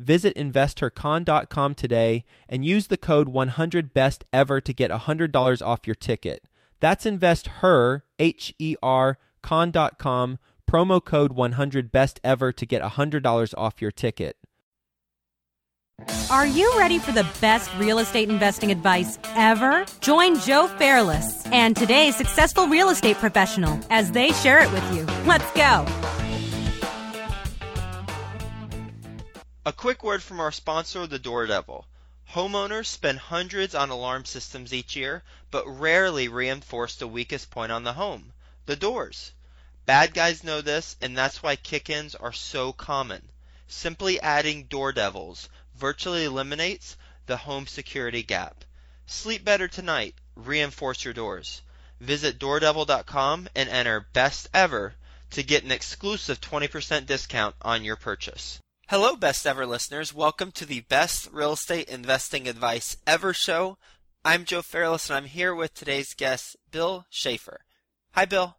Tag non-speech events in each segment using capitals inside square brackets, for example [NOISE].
visit investhercon.com today and use the code 100BEST EVER to get $100 off your ticket. That's investher, H E R, con.com promo code 100 best ever to get $100 off your ticket. Are you ready for the best real estate investing advice ever? Join Joe Fairless and today's successful real estate professional as they share it with you. Let's go. A quick word from our sponsor, the Door Devil. Homeowners spend hundreds on alarm systems each year, but rarely reinforce the weakest point on the home the doors. Bad guys know this, and that's why kick-ins are so common. Simply adding door devils virtually eliminates the home security gap. Sleep better tonight. Reinforce your doors. Visit doordevil.com and enter best ever to get an exclusive 20% discount on your purchase. Hello, best ever listeners. Welcome to the best real estate investing advice ever show. I'm Joe Fairless and I'm here with today's guest, Bill Schaefer. Hi, Bill.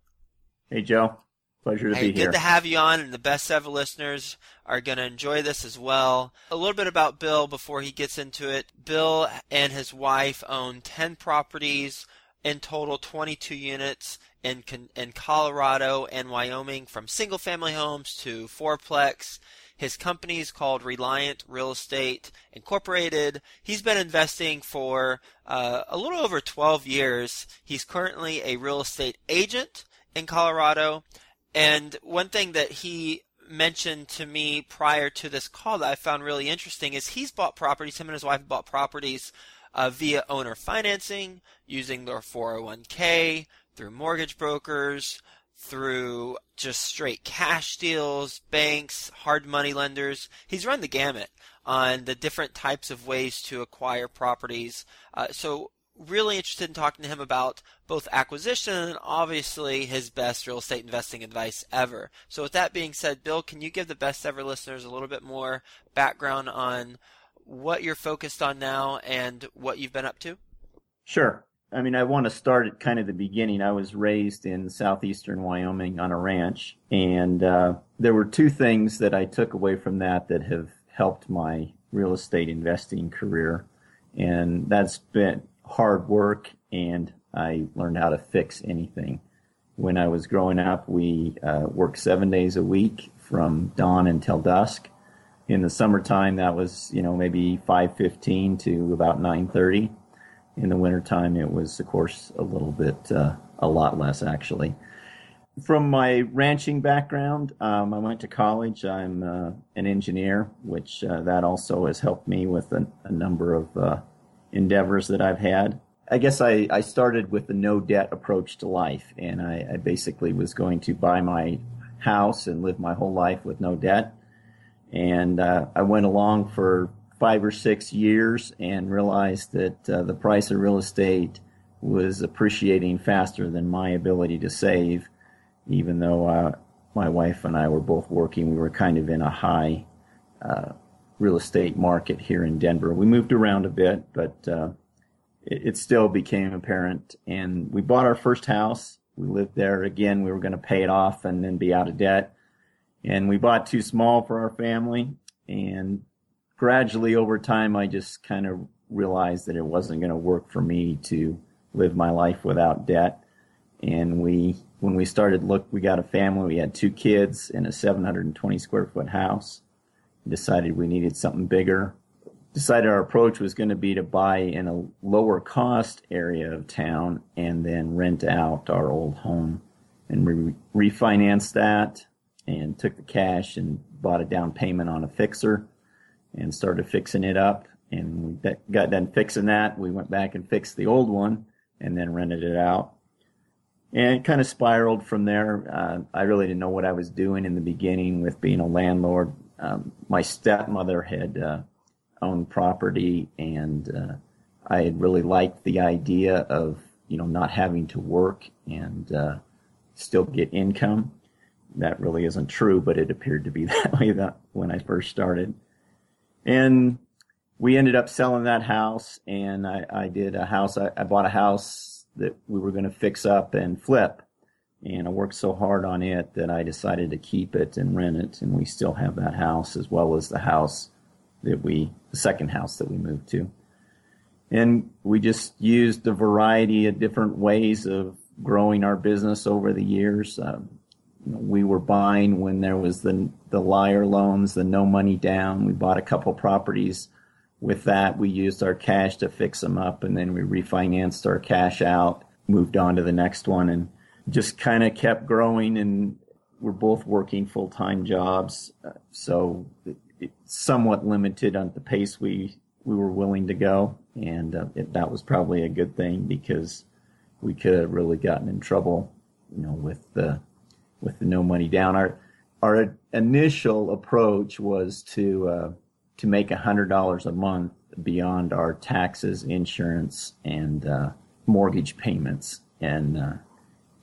Hey, Joe. Pleasure to hey, be here. Good to have you on, and the best ever listeners are going to enjoy this as well. A little bit about Bill before he gets into it. Bill and his wife own 10 properties, in total 22 units in, in Colorado and Wyoming, from single family homes to fourplex. His company is called Reliant Real Estate Incorporated. He's been investing for uh, a little over 12 years. He's currently a real estate agent in Colorado. And one thing that he mentioned to me prior to this call that I found really interesting is he's bought properties, him and his wife bought properties uh, via owner financing, using their 401k, through mortgage brokers, through just straight cash deals, banks, hard money lenders. He's run the gamut on the different types of ways to acquire properties. Uh, so really interested in talking to him about both acquisition and obviously his best real estate investing advice ever. So, with that being said, Bill, can you give the best ever listeners a little bit more background on what you're focused on now and what you've been up to? Sure. I mean, I want to start at kind of the beginning. I was raised in southeastern Wyoming on a ranch, and uh, there were two things that I took away from that that have helped my real estate investing career, and that's been hard work and I learned how to fix anything. When I was growing up, we uh, worked seven days a week from dawn until dusk. In the summertime, that was you know maybe 5:15 to about 9:30. In the wintertime, it was of course a little bit uh, a lot less actually. From my ranching background, um, I went to college. I'm uh, an engineer, which uh, that also has helped me with a, a number of uh, endeavors that I've had. I guess I, I started with the no debt approach to life, and I, I basically was going to buy my house and live my whole life with no debt. And uh, I went along for five or six years and realized that uh, the price of real estate was appreciating faster than my ability to save, even though uh, my wife and I were both working. We were kind of in a high uh, real estate market here in Denver. We moved around a bit, but uh, it, it, still became apparent. And we bought our first house. We lived there again. We were going to pay it off and then be out of debt. And we bought too small for our family. And gradually over time, I just kind of realized that it wasn't going to work for me to live my life without debt. And we, when we started look, we got a family. We had two kids in a 720 square foot house decided we needed something bigger. Decided our approach was going to be to buy in a lower cost area of town and then rent out our old home and we refinanced that and took the cash and bought a down payment on a fixer and started fixing it up. And we got done fixing that. We went back and fixed the old one and then rented it out. And it kind of spiraled from there. Uh, I really didn't know what I was doing in the beginning with being a landlord. Um, my stepmother had uh, owned property, and uh, I had really liked the idea of you know not having to work and uh, still get income. That really isn't true, but it appeared to be [LAUGHS] that way that when I first started. And we ended up selling that house, and I, I did a house. I, I bought a house that we were going to fix up and flip, and I worked so hard on it that I decided to keep it and rent it. And we still have that house as well as the house that we, the second house that we moved to. And we just used a variety of different ways of growing our business over the years. Um, we were buying when there was the the liar loans, the no money down. We bought a couple properties. With that, we used our cash to fix them up, and then we refinanced our cash out, moved on to the next one, and just kind of kept growing. And we're both working full time jobs, so it's somewhat limited on the pace we we were willing to go, and uh, it, that was probably a good thing because we could have really gotten in trouble, you know, with the with the no money down. Our our initial approach was to uh, to make hundred dollars a month beyond our taxes, insurance, and uh, mortgage payments, and uh,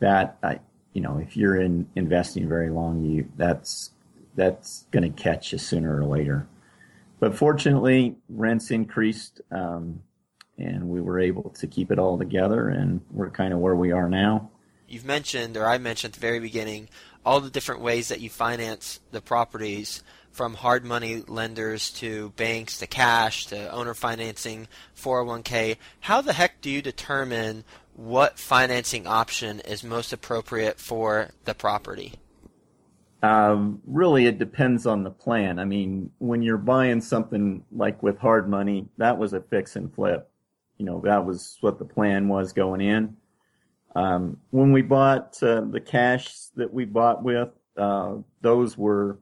that I, you know, if you're in investing very long, you that's that's going to catch you sooner or later. But fortunately, rents increased, um, and we were able to keep it all together, and we're kind of where we are now you've mentioned, or I mentioned at the very beginning, all the different ways that you finance the properties from hard money lenders to banks to cash to owner financing, 401k. How the heck do you determine what financing option is most appropriate for the property? Um, really, it depends on the plan. I mean, when you're buying something like with hard money, that was a fix and flip. You know, that was what the plan was going in. Um, when we bought uh, the cash that we bought with, uh, those were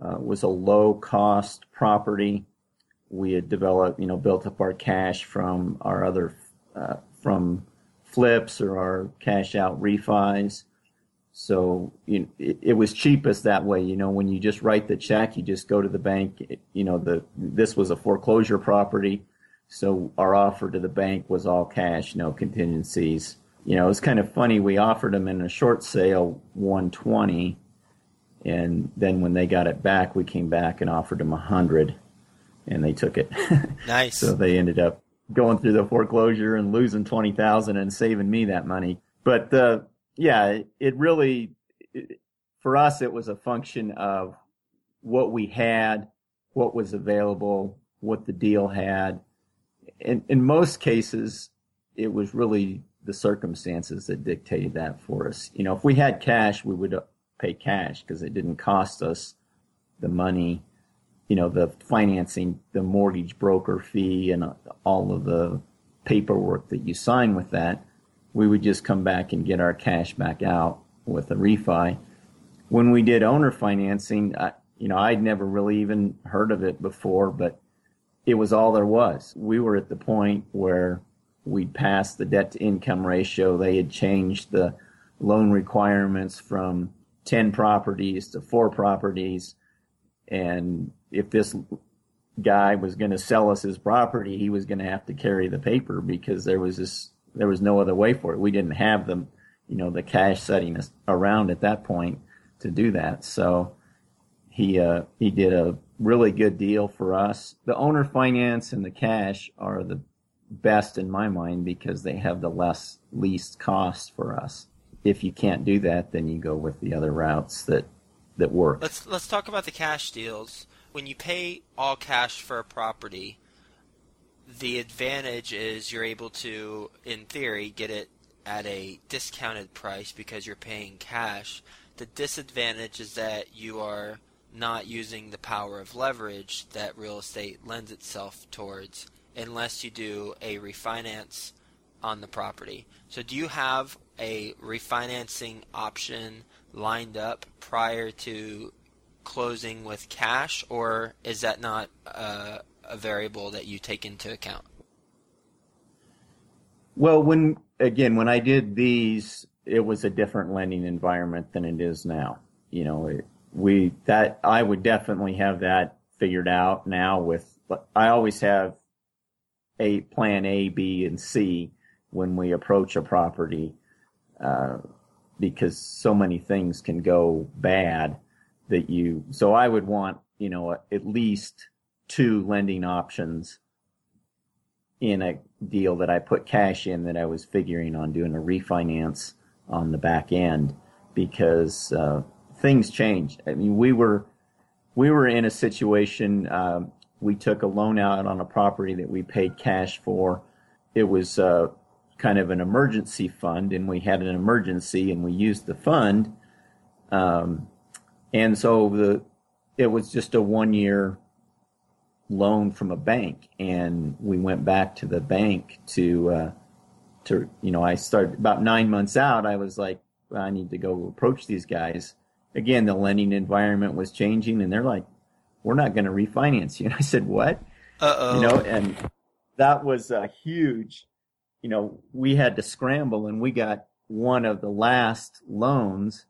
uh, was a low cost property. We had developed, you know, built up our cash from our other uh, from flips or our cash out refis. So you know, it, it, was cheapest that way. You know, when you just write the check, you just go to the bank. You know, the this was a foreclosure property, so our offer to the bank was all cash, no contingencies you know, it was kind of funny. We offered them in a short sale 120, and then when they got it back, we came back and offered them 100, and they took it. [LAUGHS] Nice. so they ended up going through the foreclosure and losing 20,000 and saving me that money. But uh, yeah, it really it, for us it was a function of what we had, what was available, what the deal had. In in most cases, it was really the circumstances that dictated that for us. You know, if we had cash, we would pay cash because it didn't cost us the money, you know, the financing, the mortgage broker fee, and all of the paperwork that you sign with that. We would just come back and get our cash back out with a refi. When we did owner financing, I, you know, I'd never really even heard of it before, but it was all there was. We were at the point where we'd passed the debt to income ratio. They had changed the loan requirements from 10 properties to four properties. And if this guy was going to sell us his property, he was going to have to carry the paper because there was this, there was no other way for it. We didn't have the, you know, the cash setting us around at that point to do that. So he, uh, he did a really good deal for us. The owner finance and the cash are the best in my mind because they have the less least cost for us. If you can't do that, then you go with the other routes that that work. Let's let's talk about the cash deals. When you pay all cash for a property, the advantage is you're able to, in theory, get it at a discounted price because you're paying cash. The disadvantage is that you are not using the power of leverage that real estate lends itself towards unless you do a refinance on the property. So do you have a refinancing option lined up prior to closing with cash, or is that not uh, a variable that you take into account? Well, when again, when I did these, it was a different lending environment than it is now. You know, it, we that I would definitely have that figured out now. With I always have a plan A, B, and C when we approach a property, uh, because so many things can go bad that you. So I would want you know at least two lending options in a deal that I put cash in that I was figuring on doing a refinance on the back end because uh, things changed. I mean, we were we were in a situation. Um, we took a loan out on a property that we paid cash for. It was uh, kind of an emergency fund, and we had an emergency, and we used the fund. Um, and so the it was just a one year loan from a bank, and we went back to the bank to uh, to you know I started about nine months out. I was like, I need to go approach these guys. Again, the lending environment was changing, and they're like, we're not going to refinance you. [LAUGHS] And I said, what? Uh-oh. You know, and that was a huge. You know, we had to scramble, and we got one of the last loans.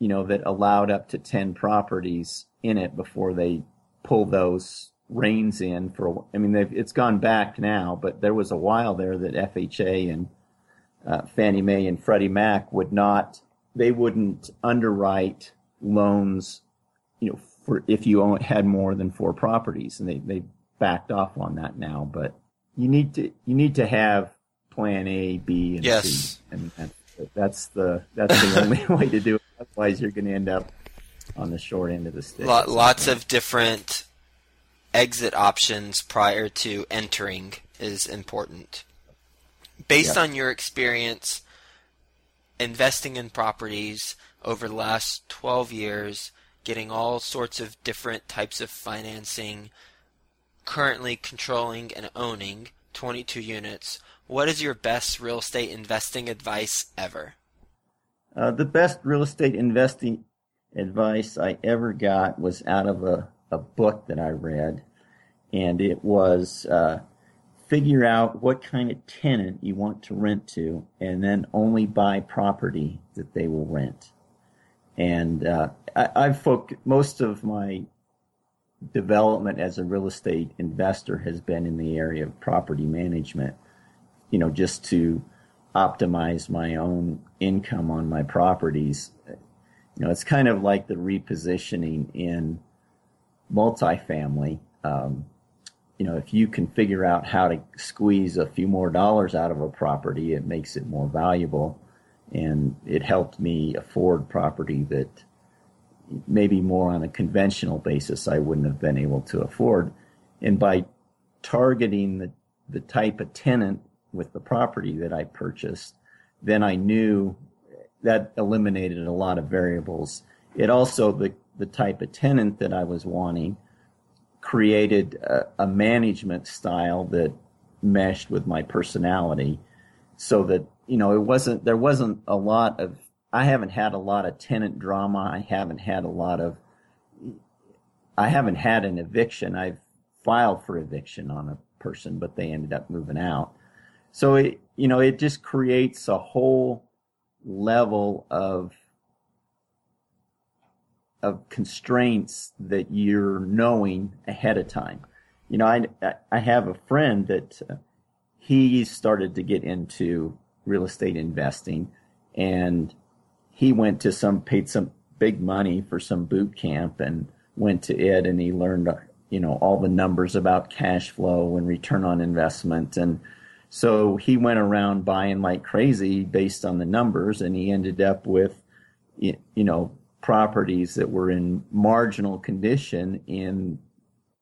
You know, that allowed up to ten properties in it before they pull those reins in for. I mean, it's gone back now, but there was a while there that FHA and uh, Fannie Mae and Freddie Mac would not. They wouldn't underwrite loans, you know, for if you had more than four properties, and they they backed off on that now. But you need to you need to have Plan A, B, and yes. C, and that's, that's the that's the only [LAUGHS] way to do it. Otherwise, you're going to end up on the short end of the stick. lots of different exit options prior to entering is important. Based yep. on your experience investing in properties over the last 12 years, getting all sorts of different types of financing, currently controlling and owning 22 units, what is your best real estate investing advice ever? Uh, the best real estate investing advice I ever got was out of a a book that I read, and it was uh, figure out what kind of tenant you want to rent to, and then only buy property that they will rent. And uh, I, have focused most of my development as a real estate investor has been in the area of property management. You know, just to optimize my own income on my properties. You know, it's kind of like the repositioning in multifamily, um, you know, if you can figure out how to squeeze a few more dollars out of a property, it makes it more valuable. And it helped me afford property that maybe more on a conventional basis I wouldn't have been able to afford. And by targeting the, the type of tenant with the property that I purchased, then I knew that eliminated a lot of variables. It also, the the type of tenant that I was wanting, created a, a management style that meshed with my personality so that, you know, it wasn't, there wasn't a lot of, I haven't had a lot of tenant drama. I haven't had a lot of, I haven't had an eviction. I've filed for eviction on a person, but they ended up moving out. So it, you know, it just creates a whole level of of constraints that you're knowing ahead of time. You know, I I have a friend that uh, he started to get into real estate investing, and he went to some paid some big money for some boot camp and went to it, and he learned you know all the numbers about cash flow and return on investment and so he went around buying like crazy based on the numbers and he ended up with you know properties that were in marginal condition in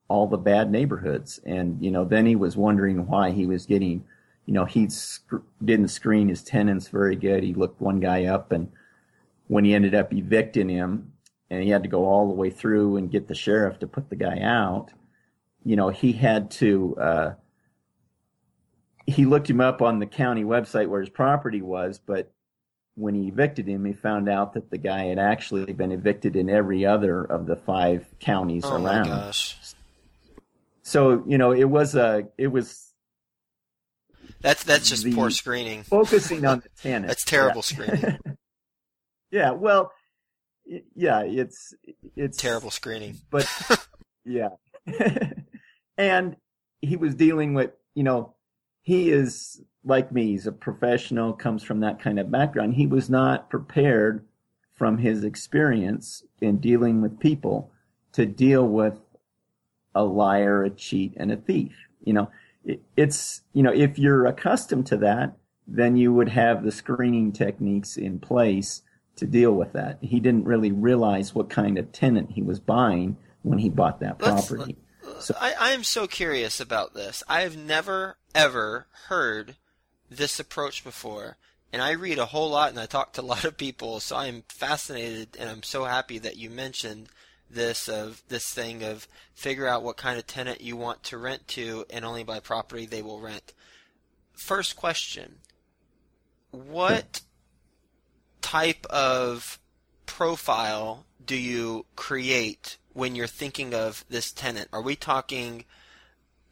all the bad neighborhoods. And, you know, then he was wondering why he was getting, you know, he sc- didn't screen his tenants very good. He looked one guy up and when he ended up evicting him and he had to go all the way through and get the sheriff to put the guy out, you know, he had to, uh, he looked him up on the county website where his property was, but when he evicted him, he found out that the guy had actually been evicted in every other of the five counties Oh around. my gosh. So you know, it was a it was That's that's just poor screening. focusing on the tenant. [LAUGHS] That's terrible Yeah. screening. [LAUGHS] yeah, well, yeah, it's it's terrible screening. [LAUGHS] but yeah, [LAUGHS] and he was dealing with you know he is like me. He's a professional, comes from that kind of background. He was not prepared from his experience in dealing with people to deal with a liar, a cheat, and a thief. You know, it, it's you know if you're accustomed to that, then you would have the screening techniques in place to deal with that. He didn't really realize what kind of tenant he was buying when he bought that property. So- I, I am so curious about this. I have never ever heard this approach before, and I read a whole lot and I talk to a [LAUGHS] lot of people, so I am fascinated and I'm so happy that you mentioned this of this thing of figure out what kind of tenant you want to rent to and only buy property they will rent. First question. What type of profile do you create when you're thinking of this tenant? Are we talking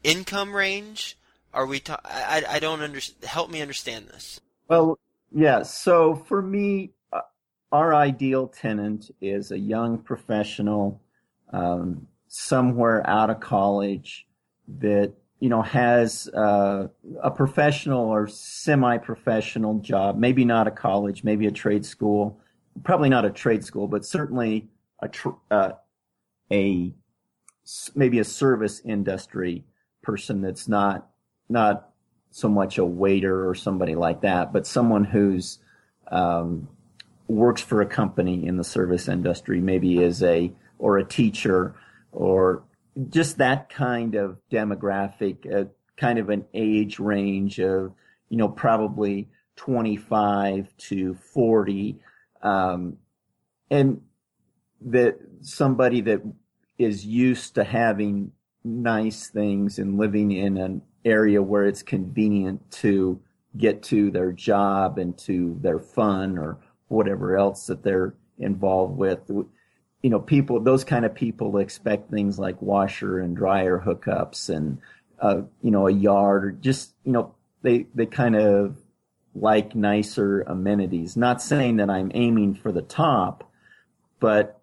income range? Are we? Ta- I I- don't understand. Help me understand this. Well, yeah. So for me, uh, our ideal tenant is a young professional, um, somewhere out of college that you know has uh, a professional or semi-professional job. Maybe not a college, maybe a trade school. Probably not a trade school, but certainly a tr- uh, a maybe a service industry person that's not not so much a waiter or somebody like that, but someone who's um, works for a company in the service industry, maybe is a or a teacher or just that kind of demographic, uh, kind of an age range of you know probably 25 to 40, um, and that somebody that is used to having nice things and living in an area where it's convenient to get to their job and to their fun or whatever else that they're involved with. You know, people, those kind of people expect things like washer and dryer hookups and, uh, you know, a yard or just, you know, they, they kind of like nicer amenities. Not saying that I'm aiming for the top, but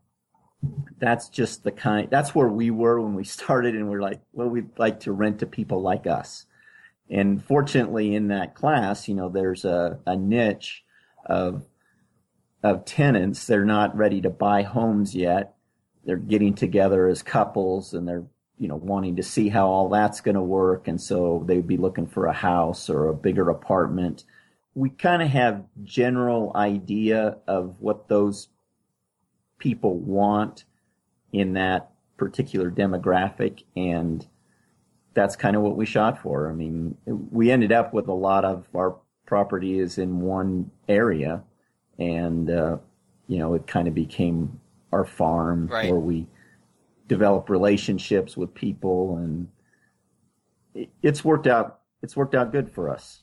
that's just the kind that's where we were when we [LAUGHS] started and we're like well we'd like to rent to people like us and fortunately in that class you know there's a, a niche of of tenants they're not ready to buy homes yet. They're getting together as couples and they're you know wanting to see how all that's going to work. And so they'd be looking for a house or a bigger apartment. We kind of have general idea of what those people want in that particular demographic and that's kind of what we shot for. I mean, we ended up with a lot of our property is in one area and, uh, you know, it kind of became our farm Right. where we develop relationships with people and it, it's worked out, it's worked out good for us.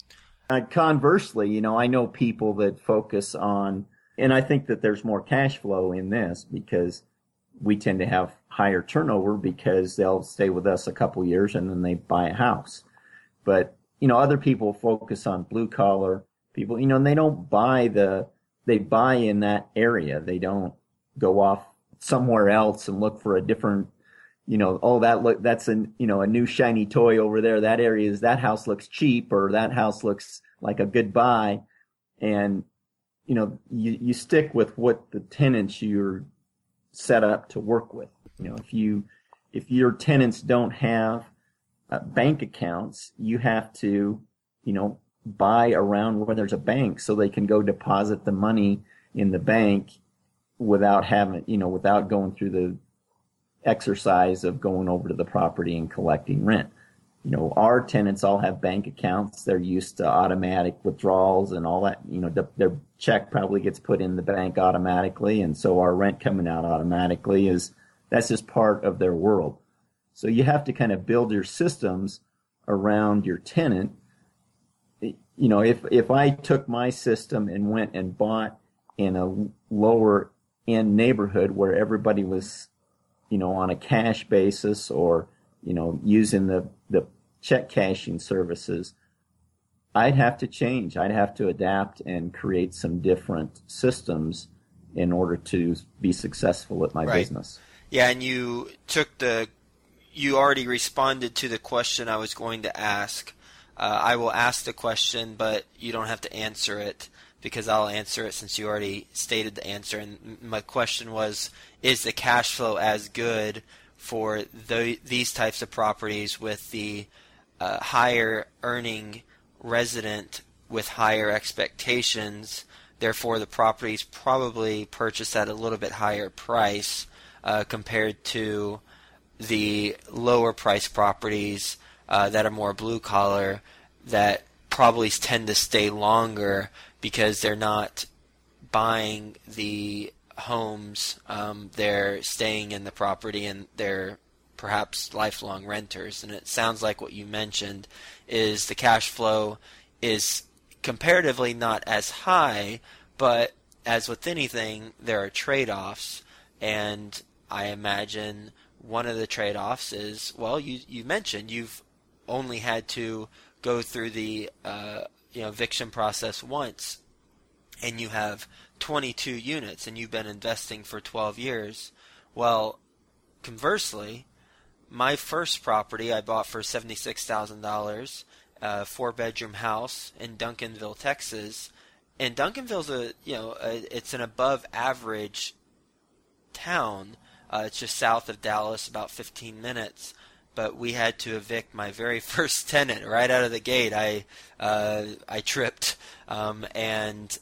Uh, conversely, you know, I know people that focus on, and I think that there's more cash flow in this because we tend to have higher turnover because they'll stay with us a couple years and then they buy a house. But, you know, other people focus on blue collar people, you know, and they don't buy the, they buy in that area. They don't go off somewhere else and look for a different, you know, oh, that look, that's a, you know, a new shiny toy over there. That area is, that house looks cheap or that house looks like a good buy. And, you know, you, you stick with what the tenants you're set up to work with. You know, if you, if your tenants don't have uh, bank accounts, you have to, you know, buy around where there's a bank so they can go deposit the money in the bank without having, you know, without going through the exercise of going over to the property and collecting rent. You know, our tenants all have bank accounts. They're used to automatic withdrawals and all that. You know, the, their check probably gets put in the bank automatically. And so our rent coming out automatically is, that's just part of their world. So you have to kind of build your systems around your tenant. You know, if, if I took my system and went and bought in a lower end neighborhood where everybody was, you know, on a cash basis or, you know, using the, the check cashing services, I'd have to change. I'd have to adapt and create some different systems in order to be successful at my Right. business. Yeah, and you took the, you already responded to the question I was going to ask. Uh, I will ask the question, but you don't have to answer it because I'll answer it since you already stated the answer. And my question was, is the cash flow as good for the, these types of properties with the uh, higher earning resident with higher expectations? Therefore, the property's probably purchased at a little bit higher price uh, compared to the lower price properties uh, that are more blue collar that probably tend to stay longer because they're not buying the homes, um, they're staying in the property and they're perhaps lifelong renters. And it sounds like what you mentioned is the cash flow is comparatively not as high, but as with anything, there are trade offs. And I imagine one of the trade offs is well, you, you mentioned you've only had to go through the uh, you know eviction process once and you have 22 units and you've been investing for 12 years, well, conversely, my first property I bought for $76,000, a four bedroom house in Duncanville, Texas. And Duncanville's a, you know, a, it's an above average town. Uh, it's just south of Dallas, about 15 minutes. But we had to evict my very [LAUGHS] first tenant right out of the gate. I uh, I tripped, um, and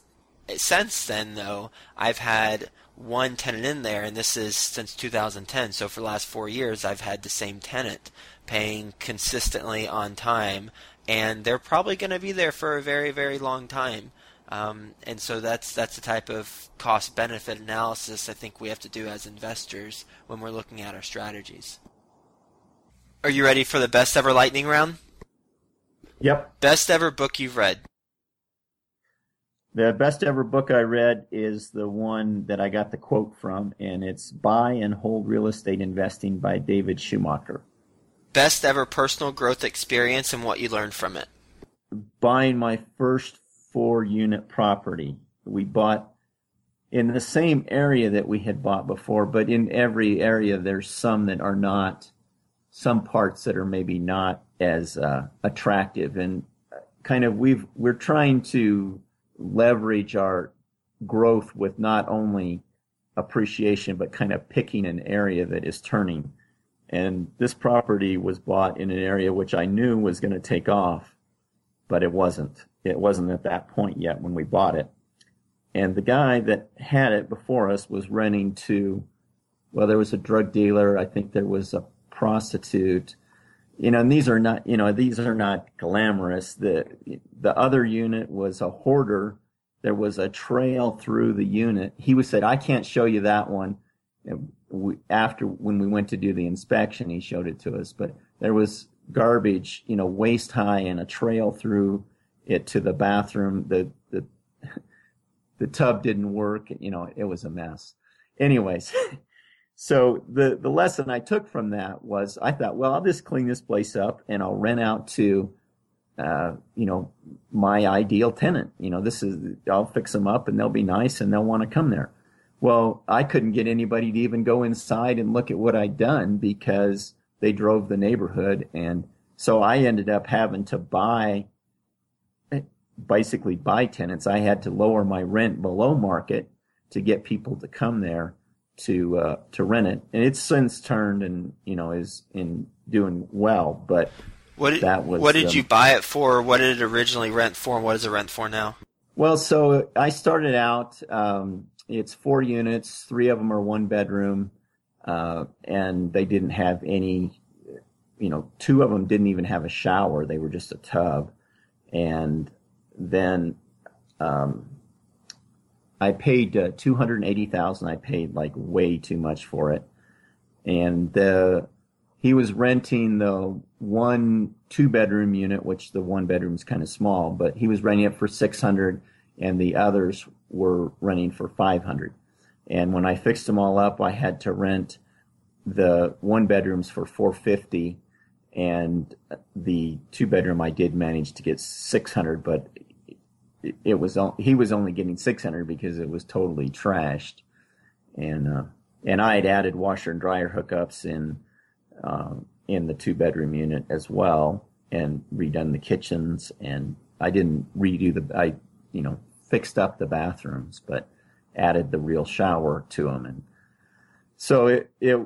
since then though I've had one tenant in there, and this is since 2010. So for the last four years, I've had the same tenant paying consistently on time, and they're probably going to be there for a very very long time. Um, and so that's that's the type of cost benefit analysis I think we have to do as investors when we're looking at our strategies. Are you ready for the best ever lightning round? Yep. Best ever book you've read. The best ever book I read is the one that I got the quote from, and it's Buy and Hold Real Estate Investing by David Schumacher. Best ever personal growth experience and what you learned from it. Buying my first four unit property. We bought in the same area that we had bought before, but in every area there's some that are not, some parts that are maybe not as uh, attractive. And kind of we've, we're trying to leverage our growth with not only appreciation, but kind of picking an area that is turning. And this property was bought in an area which I knew was going to take off, but it wasn't. It wasn't at that point yet when we bought it. And the guy that had it before us was renting to, well, there was a drug dealer. I think there was a prostitute. You know, and these are not, you know, these are not glamorous. The, the other unit was a hoarder. There was a trail through the unit. He was said, I can't show you that one. After when we went to do the inspection, he showed it to us, but there was garbage, you know, waist high and a trail through it to the bathroom. The, the, [LAUGHS] the tub didn't work. You know, it was a mess. Anyways, [LAUGHS] so the, the lesson I took from that was I thought, well, I'll just clean this place up and I'll rent out to, uh, you know, my ideal tenant. You know, this is, I'll fix them up and they'll be nice and they'll want to come there. Well, I couldn't get anybody to even go inside and look at what I'd done because they drove the neighborhood. And so I ended up having to buy basically buy tenants. I had to lower my rent below market to get people to come there to uh, to rent it, and it's since turned and you know is in doing well. But What did, That was, what did um, you buy it for? What did it originally rent for? And what does it rent for now? well, so I started out. Um, it's four units. Three of them are one bedroom, uh, and they didn't have any. You know, two of them didn't even have a shower. They were just a tub, and then um, I paid uh, two hundred eighty thousand. I paid like way too much for it, and the he was renting the one two bedroom unit, which the one bedroom is kind of small, but he was renting it for six hundred, and the others were renting for 500. And when I fixed them all up, I had to rent the one bedrooms for 450 and the two bedroom I did manage to get 600, but it was he was only getting 600 because it was totally trashed. And uh, and I had added washer and dryer hookups in uh, in the two bedroom unit as well and redone the kitchens. And I didn't redo the I you know fixed up the bathrooms but added the real shower to them and so it it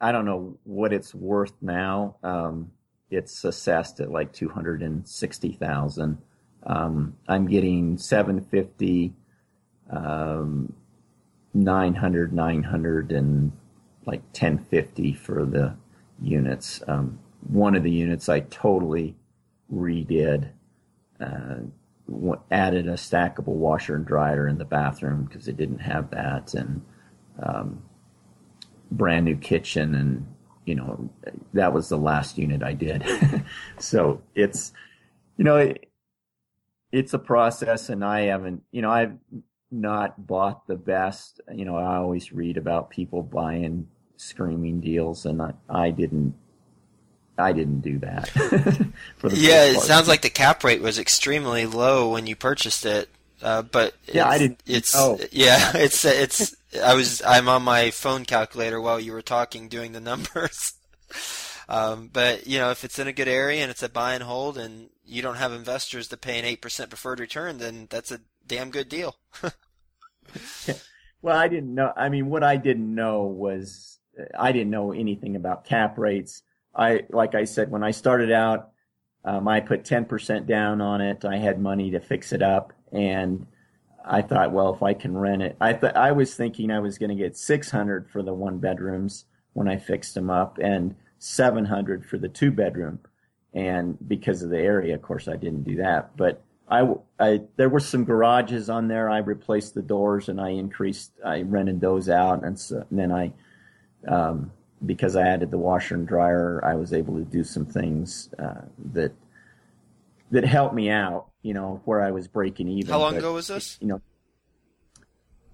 I don't know what it's worth now. Um, it's assessed at like 260,000 um, I'm getting 750 um, 900 900 and like 1050 for the units um, one of the units I totally redid, uh, added a stackable washer and dryer in the bathroom because it didn't have that, and um, brand new kitchen, and you know that was the last unit I did. [LAUGHS] so it's you know it, it's a process, and I haven't you know I've not bought the best. You know I always read about people buying screaming deals, and I, I didn't I didn't do that. [LAUGHS] yeah, it sounds like the cap rate was extremely low when you purchased it. Uh, but yeah, I didn't. It's oh. yeah, [LAUGHS] it's it's. I was I'm on my phone calculator while you were talking, doing the [LAUGHS] numbers. um, but you know, if it's in a good area and it's a buy and hold, and you don't have investors to pay an eight percent preferred return, then that's a damn good deal. [LAUGHS] well, I didn't know. I mean, what I didn't know was I didn't know anything about cap rates. I like I said when I started out, um, I put ten percent down on it. I had money to fix it up, and I thought, well, if I can rent it, I thought I was thinking I was going to get six hundred for the one bedrooms when I fixed them up, and seven hundred for the two bedroom. And because of the area, of course, I didn't do that. But I, I there were some garages on there. I replaced the doors and I increased. I rented those out, and, so, and then I um, because I added the washer and dryer, I was able to do some things uh, that that helped me out. You know, where I was breaking even. How long but, ago was this? You know,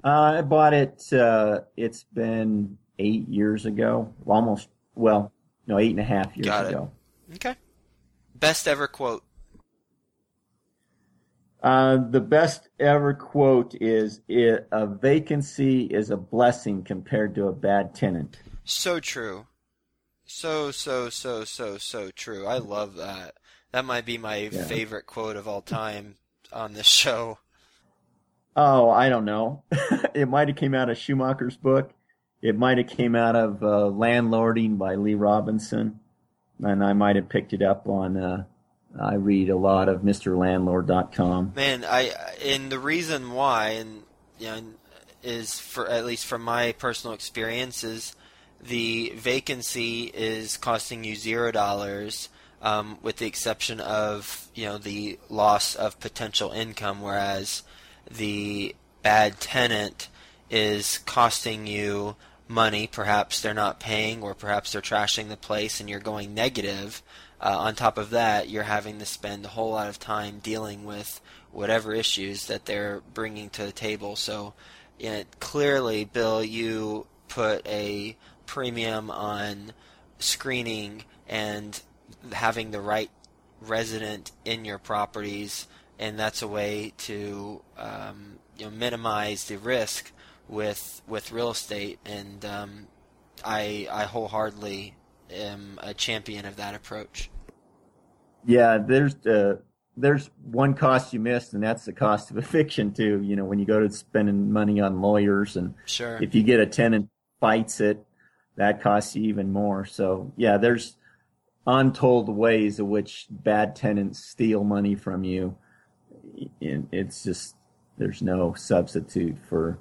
uh, I bought it. Uh, it's been eight years ago, almost. Well, no, eight and a half years Got ago. It. Okay. Best ever quote. Uh, the best ever quote is "A vacancy is a blessing compared to a bad tenant." So true. So so so so so true. I love that. That might be my yeah. favorite quote of all time on this show. Oh, I don't know. [LAUGHS] it might have came out of Schumacher's book. It might have came out of uh, Landlording by Leigh Robinson, and I might have picked it up on. Uh, I read a lot of MrLandlord.com. Man, I and the reason why, and you know, is for at least from my personal experiences the vacancy is costing you zero dollars, um, with the exception of you know the loss of potential income, whereas the bad tenant is costing you money. Perhaps they're not paying, or perhaps they're trashing the place, and you're going negative. Uh, on top of that, you're having to spend a whole lot of time dealing with whatever issues that they're bringing to the table. So, you know, clearly, Bill, you put a premium on screening and having the right resident in your properties, and that's a way to um, you know, minimize the risk with with real estate. And um, I I wholeheartedly am a champion of that approach. Yeah, there's uh, there's one cost you missed, and that's the cost of [LAUGHS] eviction too. You know, when you go to spending money on lawyers, and sure. if you get a tenant fights it, that costs you even more. So yeah, there's untold ways in which bad tenants steal money from you. It's just there's no substitute for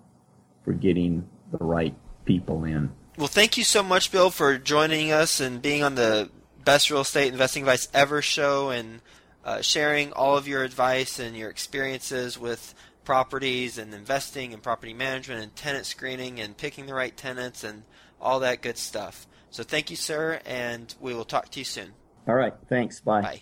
for getting the right people in. Well, thank you so much, Bill, for joining us and being on the Best Real Estate Investing Advice Ever show and uh, sharing all of your advice and your experiences with properties and investing and property management and tenant screening and picking the right tenants and all that good stuff. So thank you, sir, and we will talk to you soon. All right. Thanks. Bye. Bye.